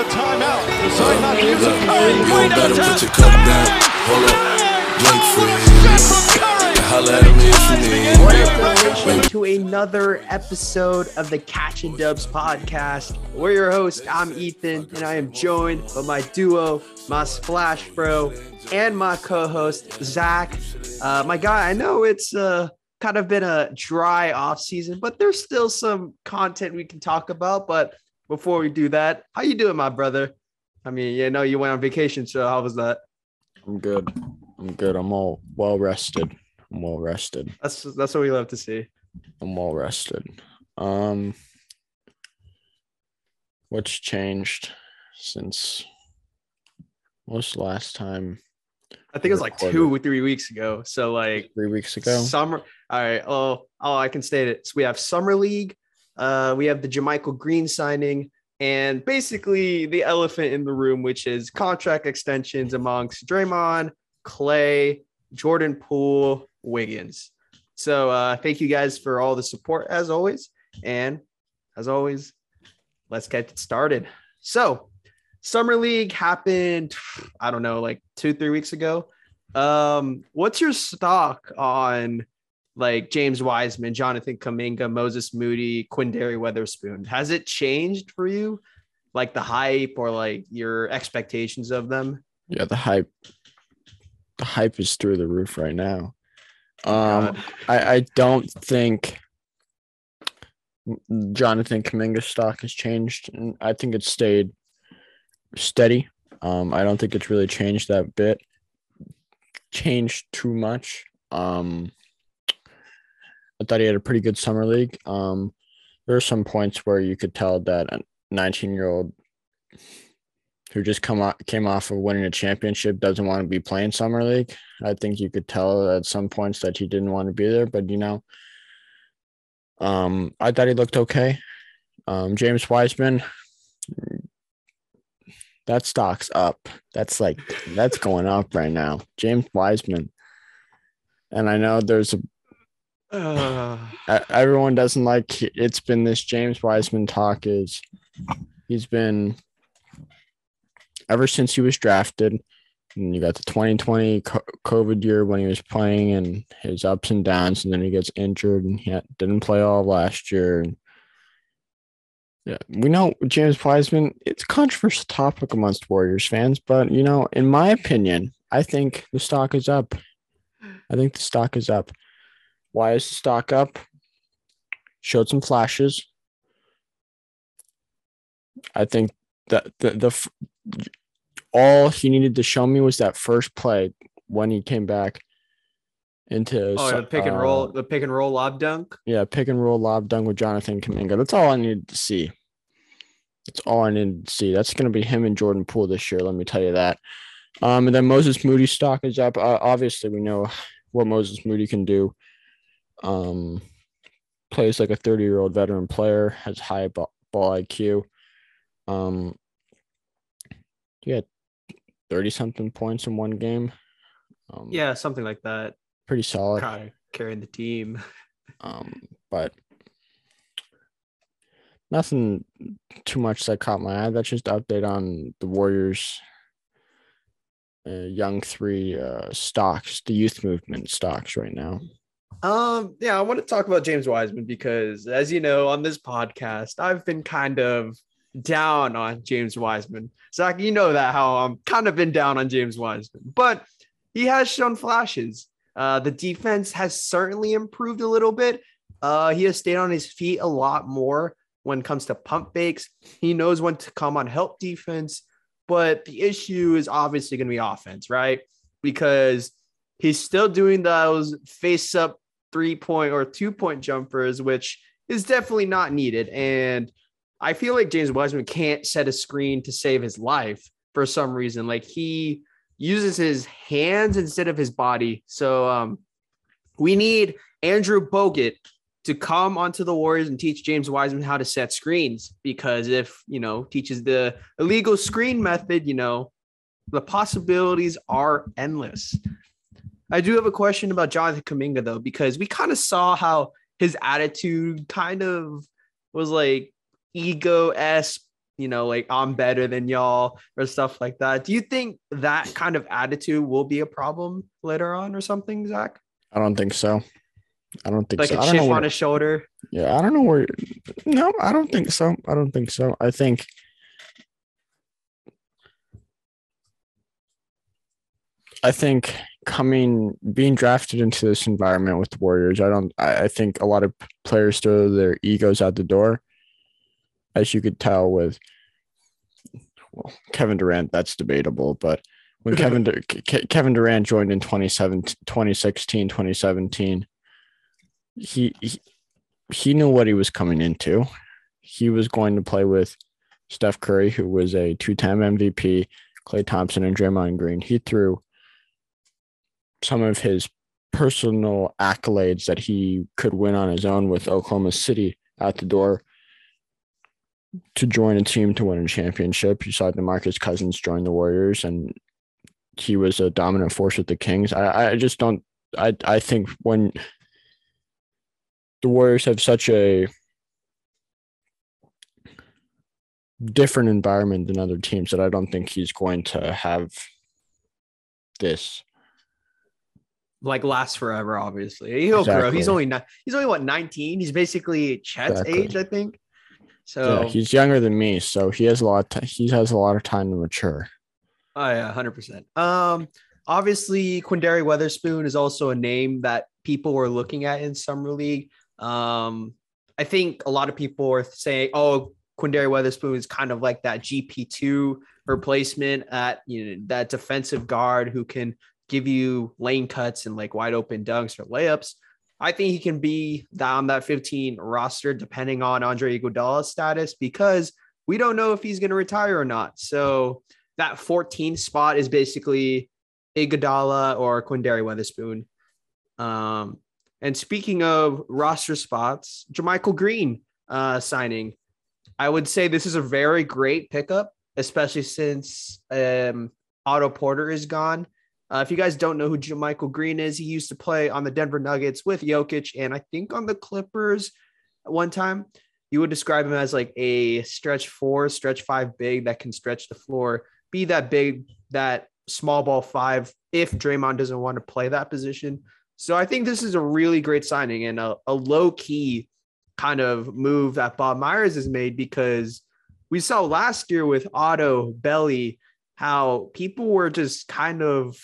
a timeout. Decide not to use it. Curry, You way gon' better put your cup down. Hold up. Blink freeze. Holla at me if you need What me. up, Dub Nation, to another episode of the Catching Dubs podcast. We're your host. I'm Ethan, and I am joined by my duo, my Splash Bro, and my co-host Zach. Uh, my guy, I know it's uh, kind of been a dry off season, but there's still some content we can talk about. But before we do that, how you doing, my brother? I mean, you know, you went on vacation, so how was that? I'm good. I'm good. I'm all well rested. I'm well rested. That's that's what we love to see. I'm well rested. Um what's changed since most last time I think it was like two or three weeks ago. So like three weeks ago? Summer. All right. Oh, oh, I can state it. So we have summer league. Uh, we have the JaMychal Green signing, and basically the elephant in the room, which is contract extensions amongst Draymond, Klay, Jordan Poole, Wiggins. So uh, thank you guys for all the support as always, and as always, let's get started. So summer league happened. I don't know, like two, three weeks ago. Um, what's your stock on like James Wiseman, Jonathan Kuminga, Moses Moody, Quinndary Weatherspoon? Has it changed for you? Like the hype or like your expectations of them? Yeah, the hype the hype is through the roof right now. Um I, I don't think Jonathan Kuminga's stock has changed. and I think it's stayed steady. Um, I don't think it's really changed that bit, changed too much. Um, I thought he had a pretty good summer league. Um, there are some points where you could tell that a 19 year old who just come out, came off of winning a championship doesn't want to be playing summer league. I think you could tell at some points that he didn't want to be there, but you know, um, I thought he looked okay. Um, James Wiseman, that stock's up. That's like that's going up right now. James Wiseman, and I know there's a Uh, everyone doesn't like it's been this James Wiseman talk is he's been ever since he was drafted and you got the 2020 COVID year when he was playing and his ups and downs and then he gets injured and he didn't play all last year and yeah, we know James Wiseman. It's a controversial topic amongst Warriors fans, but you know, in my opinion, I think the stock is up. I think the stock is up. Why is the stock up? Showed some flashes. I think that the, the all he needed to show me was that first play when he came back into oh, the pick and uh, roll, the pick and roll lob dunk. yeah, pick and roll lob dunk with Jonathan Kuminga. That's all I needed to see. That's all I needed to see. That's going to be him and Jordan Poole this year. Let me tell you that. Um, and then Moses Moody stock is up. Uh, obviously, we know what Moses Moody can do. Um, plays like a 30 year old veteran player, has high ball, ball IQ. Um, yeah, 30 something points in one game. Um, Yeah, something like that. pretty solid. Kind of carrying the team. Um, but nothing too much that caught my eye. That's just an update on the Warriors. Uh, young three uh, stocks, the youth movement stocks right now. Um, yeah, I want to talk about James Wiseman because, as you know, on this podcast, I've been kind of down on James Wiseman. Zach, you know that how I'm kind of been down on James Wiseman, but he has shown flashes. Uh, the defense has certainly improved a little bit. Uh, he has stayed on his feet a lot more when it comes to pump fakes. He knows when to come on help defense, but the issue is obviously going to be offense, right? Because he's still doing those face up three point or two point jumpers, which is definitely not needed. And I feel like James Wiseman can't set a screen to save his life for some reason. Like he uses his hands instead of his body. So um, we need Andrew Bogut to come onto the Warriors and teach James Wiseman how to set screens because if you know teaches the illegal screen method, you know the possibilities are endless. I do have a question about Jonathan Kuminga though, because we kind of saw how his attitude kind of was like ego esque. you know, like I'm better than y'all or stuff like that. Do you think that kind of attitude will be a problem later on or something, Zach? I don't think so. I don't think Like so. a I don't chip know on where, his shoulder. yeah, I don't know where. No, I don't think so. I don't think so. I think I think coming being drafted into this environment with the Warriors, I don't. I, I think a lot of players throw their egos out the door, as you could tell with well, Kevin Durant. That's debatable, but when Kevin Kevin Durant joined in 2017, 2016, 2017, he, he he knew what he was coming into. He was going to play with Steph Curry, who was a two-time MVP, Klay Thompson, and Draymond Green. He threw some of his personal accolades that he could win on his own with Oklahoma City out the door to join a team to win a championship. You saw DeMarcus Cousins join the Warriors, and he was a dominant force with the Kings. I, I just don't. I I think when the Warriors have such a different environment than other teams that I don't think he's going to have this. Like last forever, obviously. He'll grow. He's only not he's only what 19. He's basically Chet's Exactly. age, I think. So yeah, he's younger than me, so he has a lot. Of t- he has a lot of time to mature. Oh yeah, hundred percent. Um, obviously, Quinndary Weatherspoon is also a name that people were looking at in summer league. Um, I think a lot of people are saying, "Oh, Quinndary Weatherspoon is kind of like that GP two replacement at you know that defensive guard who can give you lane cuts and like wide open dunks or layups." I think he can be on that 15 roster depending on Andre Iguodala's status because we don't know if he's going to retire or not. So that 14 spot is basically Iguodala or Quinndary Weatherspoon. Um, and speaking of roster spots, JaMychal Green uh, signing. I would say this is a very great pickup, especially since um, Otto Porter is gone. Uh, if you guys don't know who JaMychal Green is, he used to play on the Denver Nuggets with Jokic and I think on the Clippers at one time. You would describe him as like a stretch four, stretch five big that can stretch the floor be that big, that small ball five if Draymond doesn't want to play that position. So I think this is a really great signing and a, a low key kind of move that Bob Myers has made because we saw last year with Otto Belly how people were just kind of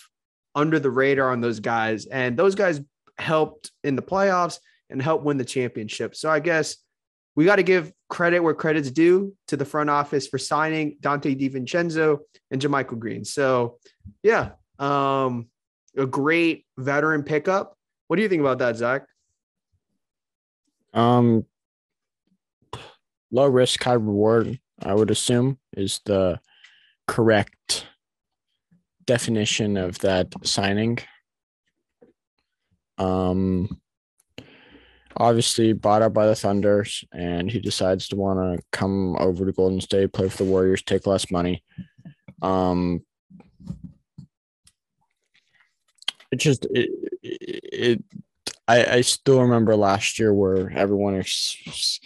under the radar on those guys, and those guys helped in the playoffs and helped win the championship. So I guess we got to give credit where credit's due to the front office for signing Donte DiVincenzo and JaMychal Green. So, yeah, um, a great veteran pickup. What do you think about that, Zach? Um, low risk, high reward. I would assume is the correct definition of that signing. Um, obviously bought up by the Thunders, and he decides to want to come over to Golden State, play for the Warriors, take less money. Um, it just it, it, it I, I still remember last year where everyone was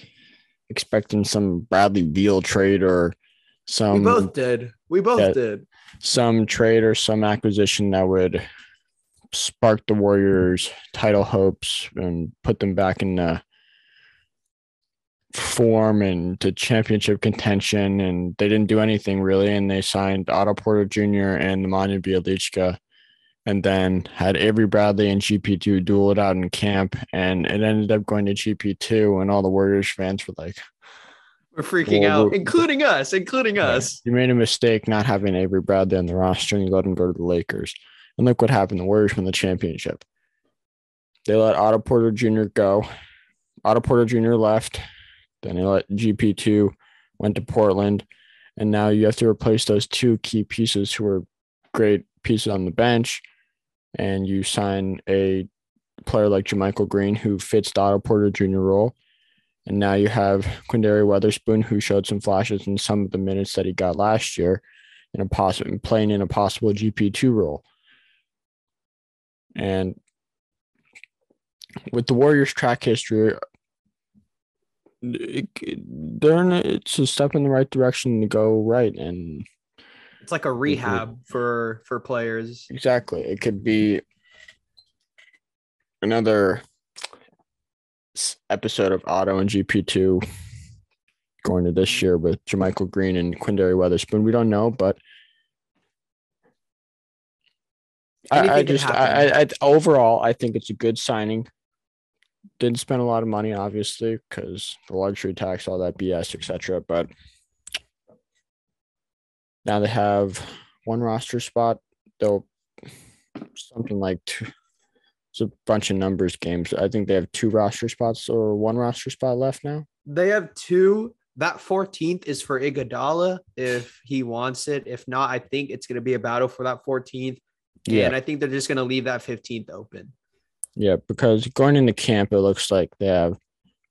expecting some Bradley Beal trade or some we both did. We both did. Some trade or some acquisition that would spark the Warriors' title hopes and put them back in the form and to championship contention. And they didn't do anything really. And they signed Otto Porter Jr. and Nemanja Bjelica and then had Avery Bradley and GP2 duel it out in camp. And it ended up going to GP2. And all the Warriors fans were like, We're freaking Well, out, including us, including us. You made a mistake not having Avery Bradley on the roster and you let him go to the Lakers. And look what happened. The Warriors won the championship. They let Otto Porter Jr. go. Otto Porter Jr. left. Then they let GP2 went to Portland. And now you have to replace those two key pieces who are great pieces on the bench. And you sign a player like JaMychal Green who fits the Otto Porter Jr. role. And now you have Quinndary Weatherspoon, who showed some flashes in some of the minutes that he got last year, in a possible playing in a possible GP two role. And with the Warriors' track history, it, they're in it's a step in the right direction to go right, and It's like a rehab for for players. exactly it could be another episode of Otto and GP two going to this year with JaMychal Green and Quinndary Weatherspoon. We don't know, but I, I just I. I, I overall I think it's a good signing. Didn't spend a lot of money, obviously, because the luxury tax, all that BS, etc. But now they have one roster spot. They'll something like two, it's a bunch of numbers games. I think they have two roster spots or one roster spot left now. They have two. That 14th is for Iguodala if he wants it. If not, I think it's going to be a battle for that 14th. Yeah, And I think they're just going to leave that 15th open. yeah, because going into camp, it looks like they have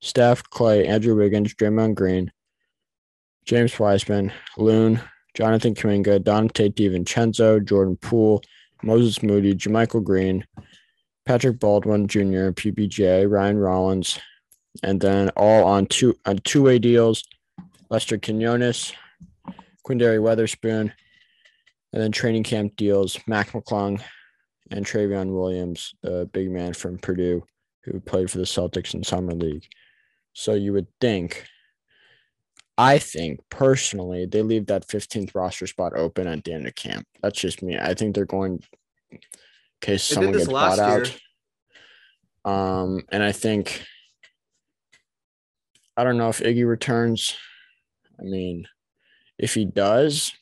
Steph, Klay, Andrew Wiggins, Draymond Green, James Wiseman, Loon, Jonathan Kuminga, Donte DiVincenzo, Jordan Poole, Moses Moody, JaMychal Green, Patrick Baldwin Jr., PBJ, Ryan Rollins, and then all on two on two way deals. Lester Quinones, Quinndary Weatherspoon, and then training camp deals. Mac McClung and Trevion Williams, the big man from Purdue, who played for the Celtics in summer league. So you would think, I think personally, they leave that 15th roster spot open at the end of camp. That's just me. I think they're going in case They someone gets bought out. Um, and I think I don't know if Iggy returns. I mean, if he does,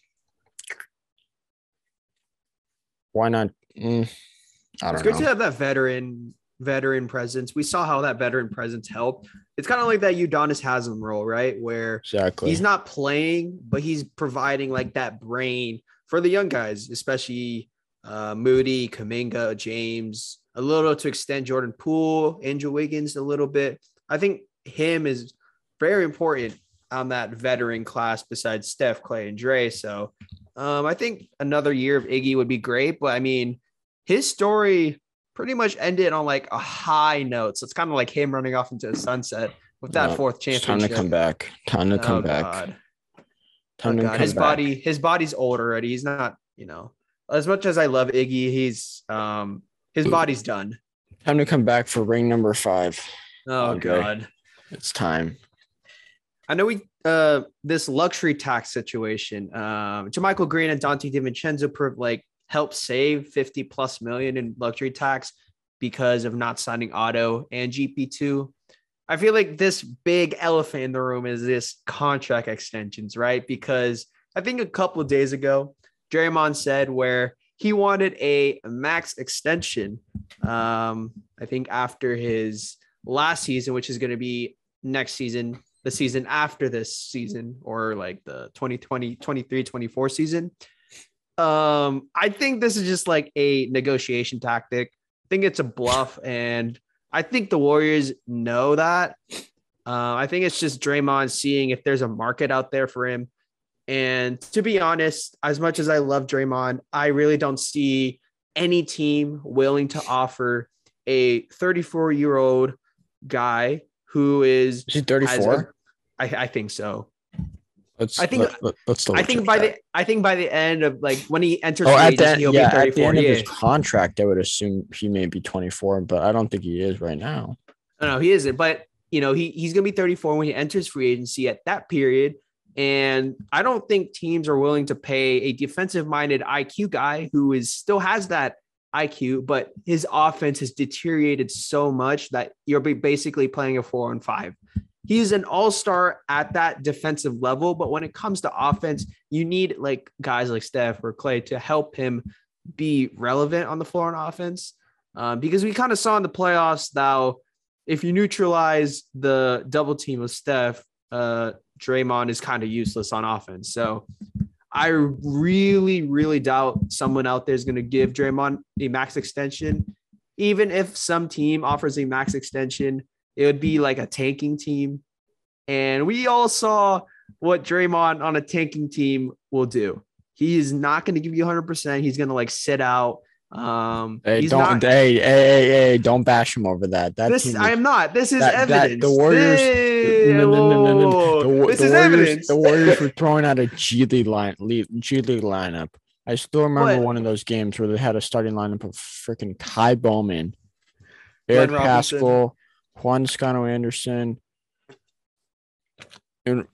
why not? Mm, I It's don't know. It's good know. to have that veteran veteran presence. We saw how that veteran presence helped. It's kind of like that Udonis Haslam role, right? Where Exactly. he's not playing, but he's providing like that brain for the young guys, especially uh, Moody, Kuminga, James, a little to extend Jordan Poole, Andrew Wiggins a little bit. I think him is very important on that veteran class besides Steph, Klay, and Dre. So um, I think another year of Iggy would be great. But I mean, his story pretty much ended on like a high note. So it's kind of like him running off into the sunset with that No, fourth championship. time to come back. Time to come Oh, back. God. Time Oh, to God. come His back. body, his body's old already. He's not, you know, as much as I love Iggy, he's um his body's done. Time to come back for ring number five. Oh Okay. God. It's time. I know we uh this luxury tax situation. Um JaMychal Green and Donte DiVincenzo per like help save 50 plus million in luxury tax because of not signing Otto and GP2. I feel like this big elephant in the room is this contract extensions, right? Because I think a couple of days ago, Draymond said where he wanted a max extension. Um, I think after his last season, which is going to be next season, the season after this season, or like the 2020, 23, 24 season. Um, I think this is just like a negotiation tactic. I think it's a bluff, and I think the Warriors know that. Uh, I think it's just Draymond seeing if there's a market out there for him. And to be honest, as much as I love Draymond, I really don't see any team willing to offer a 34 year old guy who is Is he has 34? a- I, I think so. Let's I think- let, us I think by the I think by the end of like when he enters oh free at the agency, he'll yeah, be at the 34. end of his contract, I would assume he may be 24, but I don't think he is right now. No, no, he isn't. But you know, he he's gonna be 34 when he enters free agency at that period. And I don't think teams are willing to pay a defensive minded IQ guy who is still has that IQ, but his offense has deteriorated so much that you're basically playing a four on five. He's an all-star at that defensive level, but when it comes to offense, you need like guys like Steph or Klay to help him be relevant on the floor on offense. Um, because we kind of saw in the playoffs now if you neutralize the double team of Steph, uh, Draymond is kind of useless on offense. So I really, really doubt someone out there is going to give Draymond a max extension. Even if some team offers a max extension, it would be like a tanking team. And we all saw what Draymond on a tanking team will do. He is not going to give you 100%. He's going to like sit out. Um, Hey, he's don't not, hey, hey, hey, hey, don't bash him over that. That this team I am not. This is that- that- evidence. the Warriors- This The, this the is Warriors, evidence. the Warriors were throwing out a G League line, G League lineup. I still remember What? one of those games where they had a starting lineup of freaking Ky Bowman, Eric Paschall, Juan Scano Anderson, and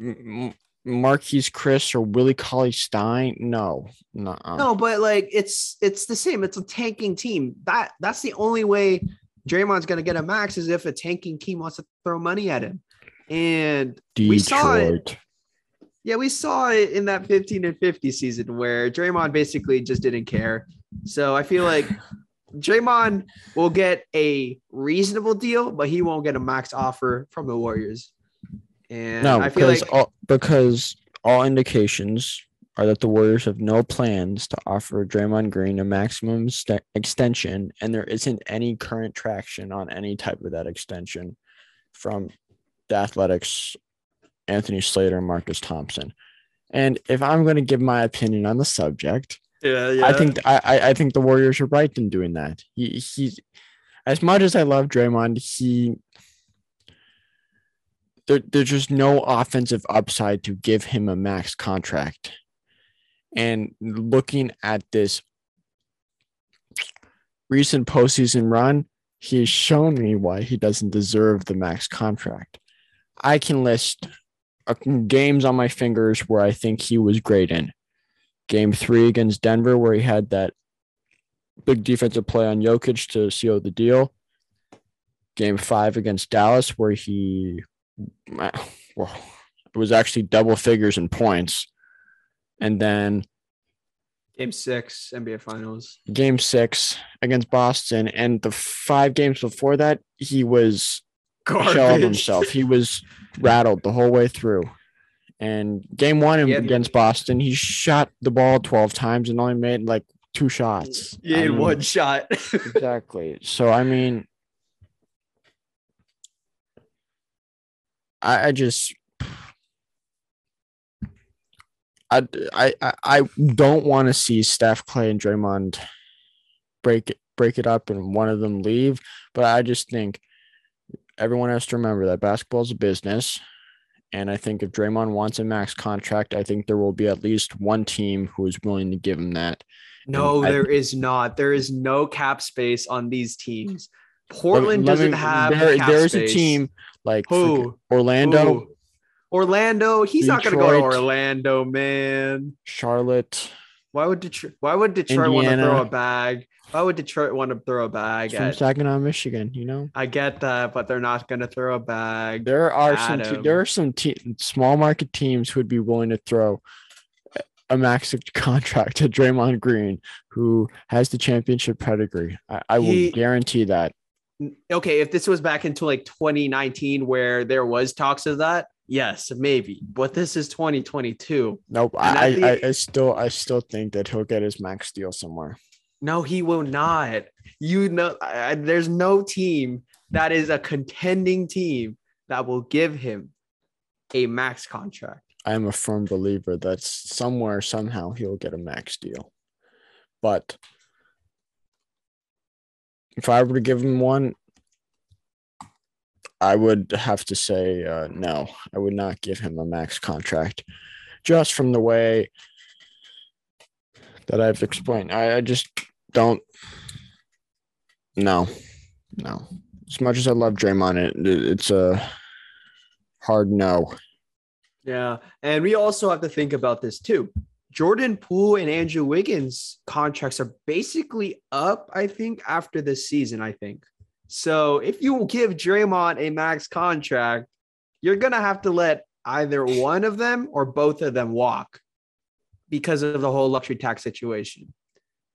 Marquese Chriss or Willie Cauley Stein. No, no, No, but like it's it's the same. It's a tanking team. That that's the only way Draymond's gonna get a max is if a tanking team wants to throw money at him. And we saw it. Yeah, we saw it in that 15 and 50 season where Draymond basically just didn't care. So I feel like Draymond will get a reasonable deal, but he won't get a max offer from the Warriors. And No, I feel because like all, because all indications are that the Warriors have no plans to offer Draymond Green a maximum st- extension, and there isn't any current traction on any type of that extension from the Athletics, Anthony Slater, and Marcus Thompson. And if I'm going to give my opinion on the subject, yeah, yeah. I think I, I I think the Warriors are right in doing that. He he's as much as I love Draymond, he there, there's just no offensive upside to give him a max contract. And looking at this recent postseason run, he's shown me why he doesn't deserve the max contract. I can list uh, games on my fingers where I think he was great in game three against Denver, where he had that big defensive play on Jokic to seal the deal. Game five against Dallas, where he well, it was actually double figures in points. And then game six, NBA Finals. game six against Boston. And the five games before that, he was a shell of himself. He was rattled the whole way through. And game one Yeah. against Boston, he shot the ball 12 times and only made like two shots. Yeah, I in mean, one shot. exactly. So I mean, I, I just, I, I, I- I don't want to see Steph, Klay, and Draymond break it, break it up, and one of them leave. But I just think everyone has to remember that basketball is a business. And I think if Draymond wants a max contract, I think there will be at least one team who is willing to give him that. No, I- there is not. There is no cap space on these teams. Portland doesn't me- have there- cap there's space. a team like Who? Orlando, Who? Orlando. He's not going to go to Orlando, man. Charlotte. Why would Detroit? Why would Detroit want to throw a bag? Why would Detroit want to throw a bag? It's from At, Saginaw, Michigan. You know, I get that, but they're not going to throw a bag. there are some te- there are some te- small market teams who would be willing to throw a max contract to Draymond Green, who has the championship pedigree. I, I will He- guarantee that. okay, if this was back into like 2019 where there was talks of that, yes, maybe. But this is 2022. Nope. I, the- I, I still I still think that he'll get his max deal somewhere. No, he will not. You know, I, there's no team that is a contending team that will give him a max contract. I am a firm believer that somewhere somehow he'll get a max deal. But if I were to give him one, I would have to say uh, no. I would not give him a max contract, just from the way that I've explained. I, I just don't. No, no. As much as I love Draymond, it, it's a hard no. Yeah. And we also have to think about this too. Jordan Poole and Andrew Wiggins contracts are basically up, I think, after this season, I think. So if you give Draymond a max contract, you're going to have to let either one of them or both of them walk because of the whole luxury tax situation.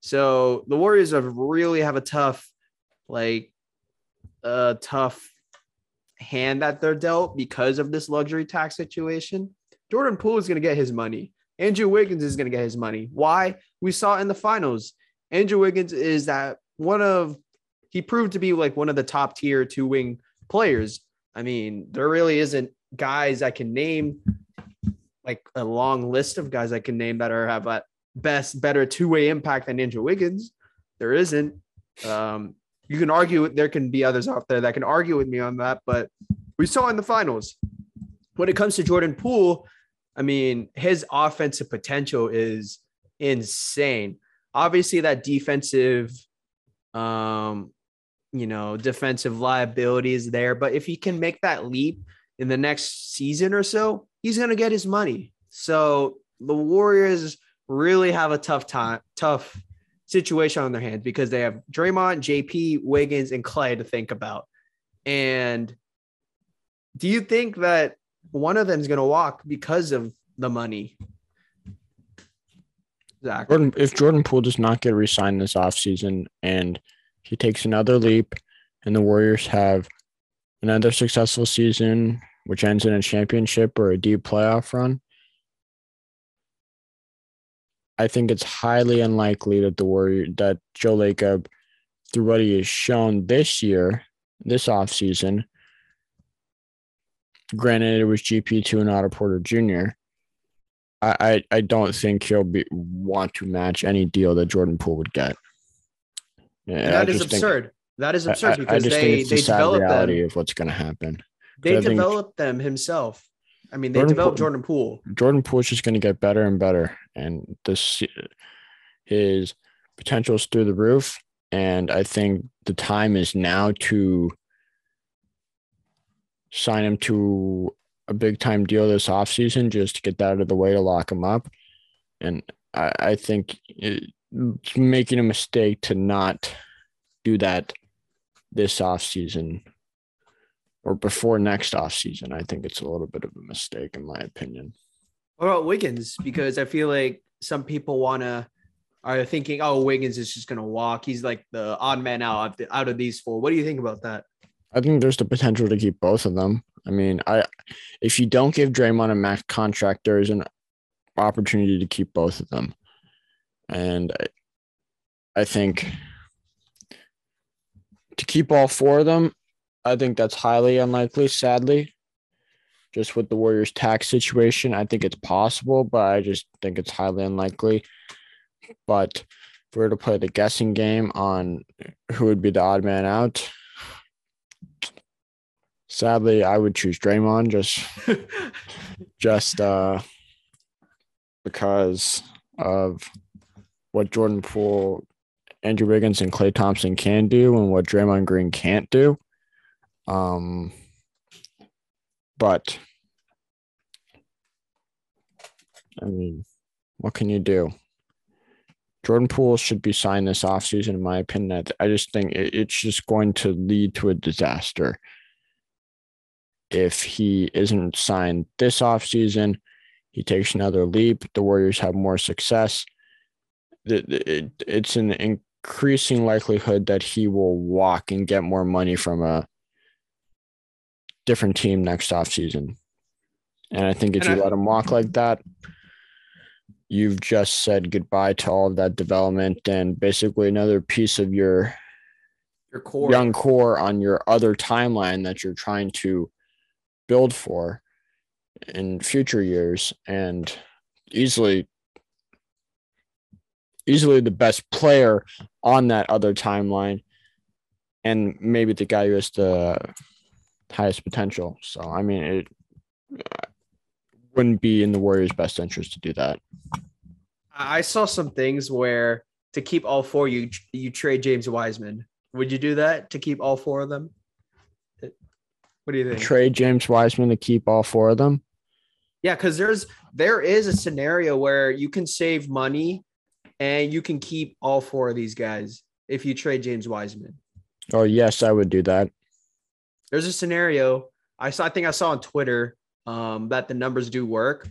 So the Warriors have really have a tough, like, a tough hand that they're dealt because of this luxury tax situation. Jordan Poole is going to get his money. Andrew Wiggins is going to get his money. Why? We saw in the finals. Andrew Wiggins is that one of he proved to be like one of the top tier two wing players. I mean, there really isn't guys I can name like a long list of guys I can name that are have a best better two way impact than Andrew Wiggins. There isn't. Um, you can argue there can be others out there that can argue with me on that, but we saw in the finals when it comes to Jordan Poole, I mean, his offensive potential is insane. Obviously, that defensive, um, you know, defensive liability is there. But if he can make that leap in the next season or so, he's gonna get his money. So the Warriors really have a tough time, tough situation on their hands because they have Draymond, JP, Wiggins, and Klay to think about. And do you think that one of them is going to walk because of the money? Zach. Jordan, if Jordan Poole does not get re-signed this offseason and he takes another leap and the Warriors have another successful season, which ends in a championship or a deep playoff run, I think it's highly unlikely that the Warrior that Joe Lacob, through what he has shown this year, this offseason, granted it was GP2 and Otto Porter Jr., I, I, I don't think he'll be want to match any deal that Jordan Poole would get. Yeah, that is absurd. Think, that is absurd because they they the developed reality them. of what's going to happen. They developed them himself. I mean, they Jordan developed Poole, Jordan Poole. Jordan Poole is just going to get better and better, and this his potential is through the roof. And I think the time is now to sign him to a big time deal this offseason just to get that out of the way to lock him up. And I, I think making a mistake to not do that this offseason or before next offseason. I think it's a little bit of a mistake, in my opinion. What about Wiggins? Because I feel like some people want to are thinking, oh, Wiggins is just going to walk. He's like the odd man out of, the, out of these four. What do you think about that? I think there's the potential to keep both of them. I mean, I if you don't give Draymond a max contract, there is an opportunity to keep both of them, and I, I think to keep all four of them, I think that's highly unlikely. Sadly, just with the Warriors' tax situation, I think it's possible, but I just think it's highly unlikely. But if we were to play the guessing game on who would be the odd man out, sadly, I would choose Draymond just, just uh, because of what Jordan Poole, Andrew Wiggins, and Klay Thompson can do, and what Draymond Green can't do. Um, but I mean, what can you do? Jordan Poole should be signed this offseason, in my opinion. I just think it's just going to lead to a disaster if he isn't signed this offseason. He takes another leap. The Warriors have more success. It's an increasing likelihood that he will walk and get more money from a different team next offseason. And I think if and you I, let him walk like that, you've just said goodbye to all of that development and basically another piece of your your core young core on your other timeline that you're trying to build for in future years and easily easily the best player on that other timeline and maybe the guy who has the highest potential. So I mean, it wouldn't be in the Warriors' best interest to do that. I saw some things where to keep all four, you you trade James Wiseman. Would you do that to keep all four of them? What do you think? Trade James Wiseman to keep all four of them. Yeah, because there's there is a scenario where you can save money and you can keep all four of these guys if you trade James Wiseman. Oh yes, I would do that there's a scenario I saw. I think I saw on Twitter um, that the numbers do work.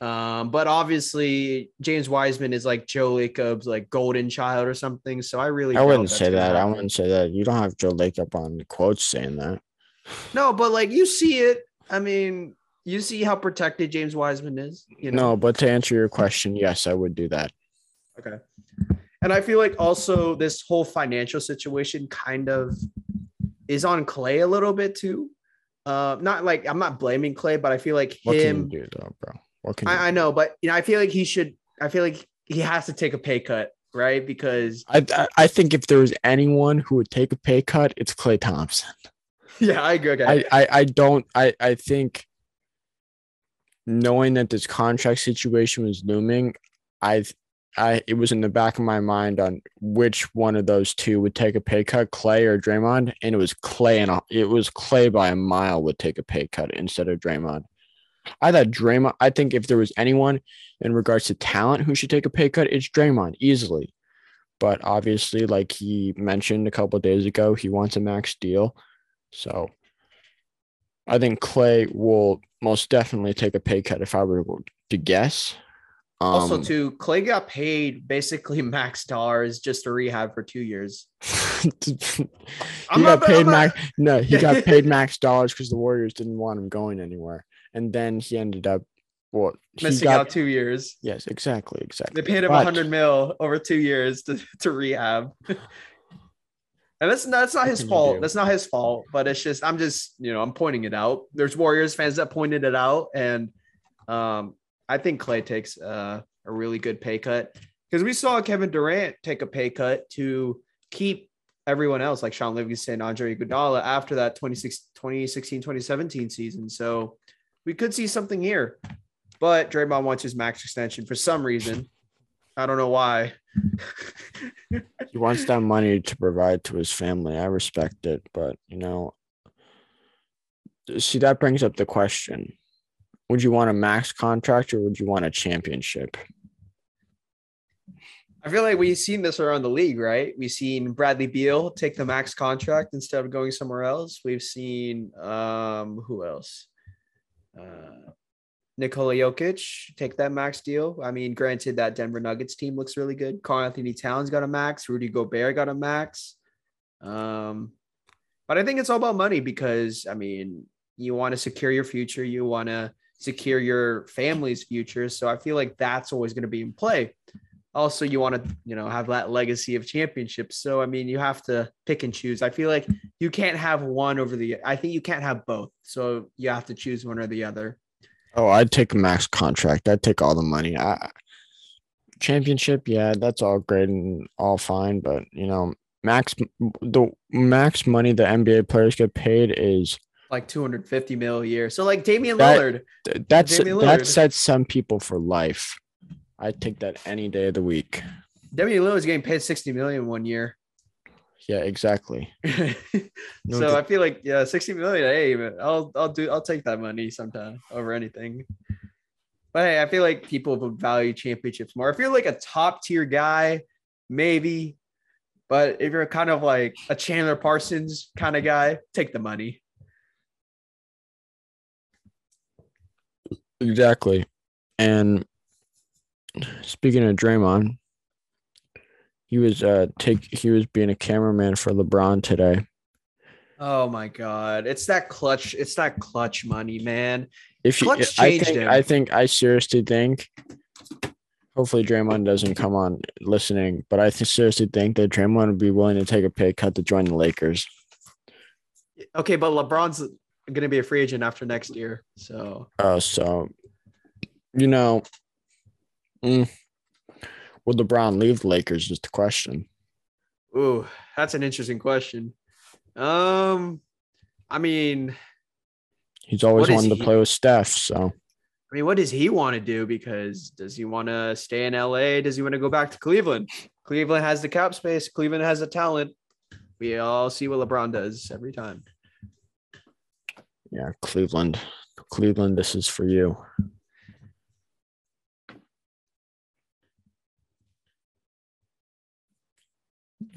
Um, but obviously James Wiseman is like Joe Lacob's like golden child or something. So I really I wouldn't say that. Happen. I wouldn't say that. You don't have Joe Lacob on the quotes saying that. No, but like you see it. I mean, you see how protected James Wiseman is. You know? No, but to answer your question, yes, I would do that. Okay. And I feel like also this whole financial situation kind of is on Klay a little bit too. Uh, not like I'm not blaming Klay, but I feel like what him. do, though, bro? What can I, I, know, but you know, I feel like he should. I feel like he has to take a pay cut, right? Because I I think if there was anyone who would take a pay cut, it's Klay Thompson. Yeah, I agree. Okay. I, I I don't. I I think knowing that this contract situation was looming, I I it was in the back of my mind on which one of those two would take a pay cut, Klay or Draymond, and it was Klay and it was Klay by a mile would take a pay cut instead of Draymond. I thought Draymond. I think if there was anyone in regards to talent who should take a pay cut, it's Draymond easily. But obviously, like he mentioned a couple days ago, he wants a max deal. So I think Klay will most definitely take a pay cut if I were to guess. Also, Um, too, Klay got paid basically max dollars just to rehab for two years. he I'm got not- paid max. No, he got paid max dollars because the Warriors didn't want him going anywhere, and then he ended up what he Missing got- out two years. Yes, exactly, exactly. They paid him a But- hundred mil over two years to, to rehab. and that's not, that's not his fault. That's not his fault. But it's just I'm just you know I'm pointing it out. There's Warriors fans that pointed it out, and um, I think Klay takes uh, a really good pay cut because we saw Kevin Durant take a pay cut to keep everyone else like Shaun Livingston, Andre Iguodala after that 26 2016 2017 season. So we could see something here. But Draymond wants his max extension for some reason. I don't know why. He wants that money to provide to his family. I respect it, but you know, see that brings up the question: Would you want a max contract or would you want a championship? I feel like we've seen this around the league, right? We've seen Bradley Beal take the max contract instead of going somewhere else. We've seen um who else? Uh Nikola Jokic take that max deal. I mean, granted, that Denver Nuggets team looks really good. Karl-Anthony Towns got a max. Rudy Gobert got a max. Um, but I think it's all about money because I mean, you want to secure your future, you want to secure your family's future. So I feel like that's always going to be in play. Also, you want to, you know, have that legacy of championships. So I mean, you have to pick and choose. I feel like you can't have one over the. I think you can't have both. So you have to choose one or the other. Oh, I'd take a max contract. I'd take all the money. I, championship, yeah, that's all great and all fine, but you know, max the max money the NBA players get paid is Like 250 mil a year. So like Damian That- Lillard. that's Damian that Lillard. sets some people for life. I'd take that any day of the week. Damian Lillard's getting paid 60 million one year. Yeah, exactly. So the- I feel like yeah, 60 million. Hey, man, I'll I'll do I'll take that money sometime over anything. But hey, I feel like people would value championships more. If you're like a top tier guy, maybe. But if you're kind of like a Chandler Parsons kind of guy, take the money. Exactly. And speaking of Draymond, he was uh take he was being a cameraman for LeBron today. Oh my god. It's that clutch, it's that clutch money, man. If you, Clutch I changed think him. I think I seriously think hopefully Draymond doesn't come on listening, but I seriously think that Draymond would be willing to take a pay cut to join the Lakers. Okay, but LeBron's gonna be a free agent after next year. So Uh so you know mm, would LeBron leave the Lakers is the question. Ooh, that's an interesting question. Um, I mean, He's always wanted to he- play with Steph, so I mean, what does he want to do? Because does he want to stay in LA? Does he want to go back to Cleveland? Cleveland has the cap space. Cleveland has the talent. We all see what LeBron does every time. Yeah, Cleveland. Cleveland, this is for you.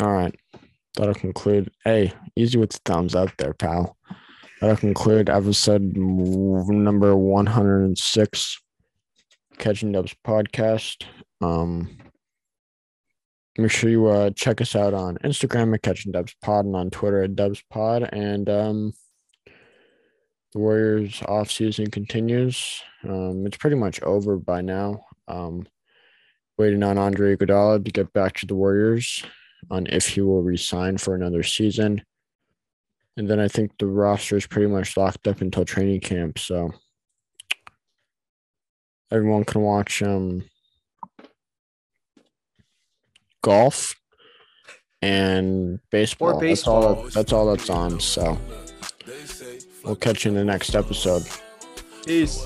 All right. That'll conclude. Hey, easy with the thumbs up there, pal. That'll conclude episode number 106 Catching Dubs podcast. Um, make sure you uh, check us out on Instagram at Catching Dubs Pod and on Twitter at Dubs Pod. And um, the Warriors off season continues. Um, it's pretty much over by now. Um, waiting on Andre Iguodala to get back to the Warriors on if he will resign for another season. And then I think the roster is pretty much locked up until training camp. So everyone can watch um, golf and baseball. That's all. That, that's all that's on. So we'll catch you in the next episode. Peace.